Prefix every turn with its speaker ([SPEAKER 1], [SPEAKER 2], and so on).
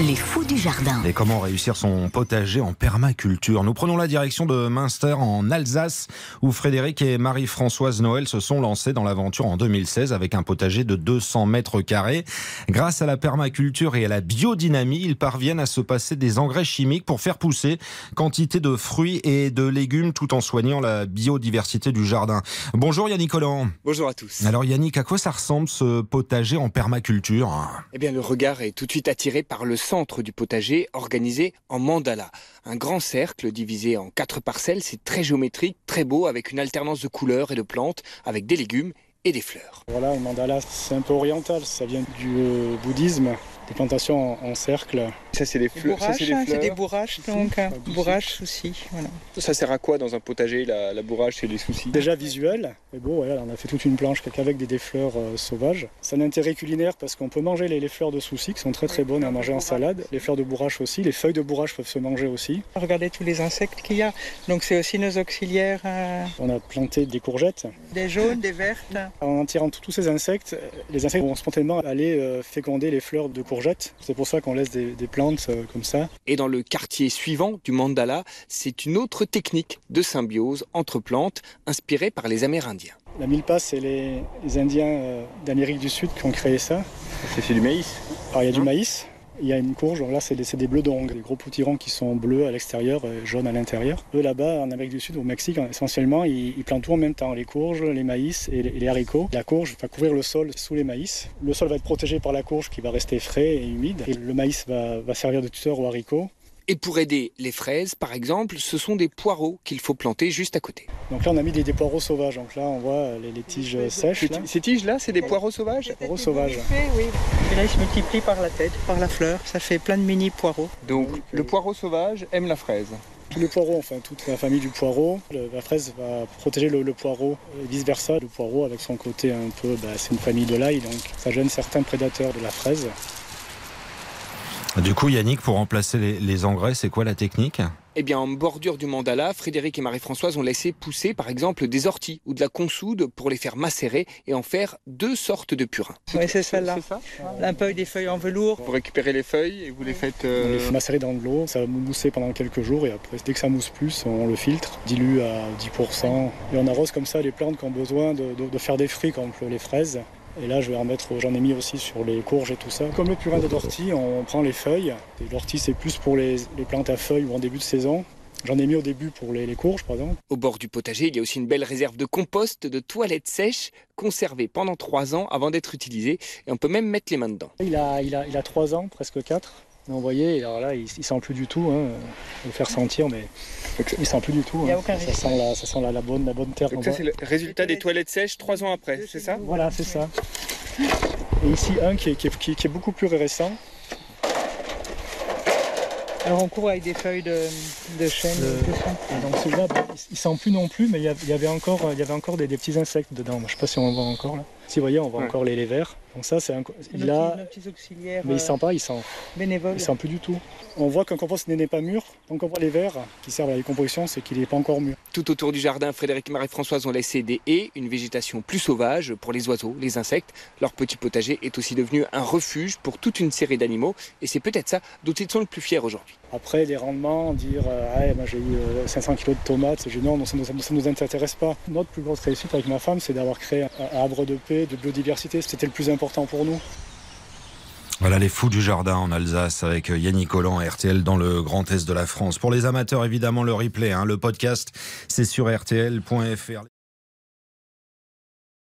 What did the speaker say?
[SPEAKER 1] Les fous du jardin.
[SPEAKER 2] Et comment réussir son potager en permaculture Nous prenons la direction de Münster en Alsace où Frédéric et Marie-Françoise Noël se sont lancés dans l'aventure en 2016 avec un potager de 200 mètres carrés. Grâce à la permaculture et à la biodynamie, ils parviennent à se passer des engrais chimiques pour faire pousser quantité de fruits et de légumes tout en soignant la biodiversité du jardin. Bonjour Yannick Collant.
[SPEAKER 3] Bonjour à tous.
[SPEAKER 2] Alors Yannick, à quoi ça ressemble ce potager en permaculture?
[SPEAKER 3] Eh bien, le regard est tout de suite attiré par le centre du potager organisé en mandala. Un grand cercle divisé en quatre parcelles, c'est très géométrique, très beau, avec une alternance de couleurs et de plantes, avec des légumes et des fleurs.
[SPEAKER 4] Voilà, le mandala, c'est un peu oriental, ça vient du euh, bouddhisme, des plantations en cercle.
[SPEAKER 3] Ça, c'est des fleurs. Ça, c'est des
[SPEAKER 5] hein, c'est
[SPEAKER 3] fleurs.
[SPEAKER 5] des bourraches, donc
[SPEAKER 4] soucis.
[SPEAKER 5] bourrache aussi. Voilà.
[SPEAKER 3] Ça sert à quoi dans un potager, la, la bourrache et les soucis?
[SPEAKER 4] Déjà visuel, mais bon, voilà, on a fait toute une planche qu'avec des, des fleurs euh, sauvages. C'est un intérêt culinaire parce qu'on peut manger les, les fleurs de souci qui sont très très bonnes à manger en salade, les fleurs de bourrache aussi, les feuilles de bourrache peuvent se manger aussi.
[SPEAKER 5] Regardez tous les insectes qu'il y a. Donc c'est aussi nos auxiliaires, euh,
[SPEAKER 4] On a planté des courgettes.
[SPEAKER 5] des jaunes, des vertes.
[SPEAKER 4] En attirant tous ces insectes, les insectes vont spontanément aller euh, féconder les fleurs de courgettes. C'est pour ça qu'on laisse des, des plantes euh, comme ça.
[SPEAKER 3] Et dans le quartier suivant du mandala, c'est une autre technique de symbiose entre plantes inspirée par les Amérindiens.
[SPEAKER 4] La milpa, c'est les, les Indiens euh, d'Amérique du Sud qui ont créé ça.
[SPEAKER 3] C'est du maïs?
[SPEAKER 4] Alors il y a du maïs, il y a une courge, là c'est des, des bleus d'ong, des gros poutirons qui sont bleus à l'extérieur jaunes à l'intérieur. Eux là-bas en Amérique du Sud, au Mexique essentiellement, ils, plantent tout en même temps, les courges, les maïs et les, haricots. La courge va couvrir le sol sous les maïs. Le sol va être protégé par la courge qui va rester frais et humide le maïs va servir de tuteur aux haricots.
[SPEAKER 3] Et pour aider les fraises, par exemple, ce sont des poireaux qu'il faut planter juste à côté.
[SPEAKER 4] Donc là on a mis des, des poireaux sauvages, donc là on voit les, les tiges sèches. là.
[SPEAKER 3] Ces tiges-là, c'est des poireaux sauvages?
[SPEAKER 4] Poireaux sauvages.
[SPEAKER 5] Oui. Et là, ils se multiplient par la tête, par la fleur. Ça fait plein de mini poireaux.
[SPEAKER 3] Donc, le poireau sauvage aime la fraise.
[SPEAKER 4] Tous les poireaux, enfin toute la famille du poireau. Le- la fraise va protéger le, le poireau et vice versa. Le poireau avec son côté un peu, bah, c'est une famille de l'ail, donc ça gêne certains prédateurs de la fraise.
[SPEAKER 2] Du coup Yannick, pour remplacer les, les engrais, c'est quoi la technique?
[SPEAKER 3] Eh bien, en bordure du mandala, Frédéric et Marie-Françoise ont laissé pousser, par exemple, des orties ou de la consoude pour les faire macérer et en faire deux sortes de purins.
[SPEAKER 5] Oui, c'est celle-là. Un peu avec des feuilles en velours.
[SPEAKER 3] Vous récupérez les feuilles et vous les faites...
[SPEAKER 4] On
[SPEAKER 3] euh,
[SPEAKER 4] les fait macérer dans de l'eau, ça va mousser pendant quelques jours et après, dès que ça mousse plus, on le filtre, dilue à 10%. Et on arrose comme ça les plantes qui ont besoin de, de- de faire des fruits, comme les fraises. Et là, je vais en mettre, j'en ai mis aussi sur les courges et tout ça. Comme le purin de l'ortie, on prend les feuilles. L'ortie, c'est plus pour les, les plantes à feuilles ou en début de saison. J'en ai mis au début pour les, les courges, par exemple.
[SPEAKER 3] Au bord du potager, il y a aussi une belle réserve de compost, de toilettes sèches, conservées pendant trois ans avant d'être utilisées. Et on peut même mettre les mains dedans.
[SPEAKER 4] Il a, il a, il a 3 ans, presque 4. Vous voyez, alors là, il, il sent plus du tout. Hein. Je vais le faire sentir, mais il sent plus du tout.
[SPEAKER 5] Il y a
[SPEAKER 4] hein.
[SPEAKER 5] aucun
[SPEAKER 4] ça, sent la, ça sent la, la bonne, la bonne terre. qu'on voit.
[SPEAKER 3] le résultat
[SPEAKER 5] des toilettes
[SPEAKER 3] sèches trois ans après, c'est ça?
[SPEAKER 4] Voilà, c'est ça. Et ici, un qui est, qui est- qui est- qui est beaucoup plus récent.
[SPEAKER 5] Alors on couvre avec des feuilles de, de chêne. Ça.
[SPEAKER 4] Et donc celui-là, il, sent plus non plus, mais il y avait, encore, il y avait encore des, des petits insectes dedans. Je ne sais pas si on le voit encore là. Si vous voyez, on voit
[SPEAKER 3] Ouais.
[SPEAKER 4] encore les, les vers. Donc ça, c'est un, a,
[SPEAKER 5] petits, nos petits auxiliaires
[SPEAKER 4] mais il
[SPEAKER 5] euh,
[SPEAKER 4] sent pas, il sent,
[SPEAKER 5] bénévoles.
[SPEAKER 4] il sent plus du tout. On voit qu'un compost n'est pas mûr. Donc on voit les vers qui servent à la décomposition, c'est qu'il n'est pas encore mûr.
[SPEAKER 3] Tout autour du jardin, Frédéric et Marie-Françoise ont laissé des haies, une végétation plus sauvage pour les oiseaux, les insectes. Leur petit potager est aussi devenu un refuge pour toute une série d'animaux. Et c'est peut-être ça dont ils sont le plus fiers aujourd'hui.
[SPEAKER 4] Après, les rendements, dire euh, ah, moi j'ai eu euh, 500 kg de tomates, c'est non, non, ça ne nous, intéresse pas. Notre plus grosse réussite avec ma femme, c'est d'avoir créé un havre de paix, de biodiversité. C'était le plus important pour nous.
[SPEAKER 2] Voilà les fous du jardin en Alsace avec Yannick Collant, RTL dans le Grand Est de la France. Pour les amateurs, évidemment, le replay, hein, le podcast, c'est sur rtl.fr.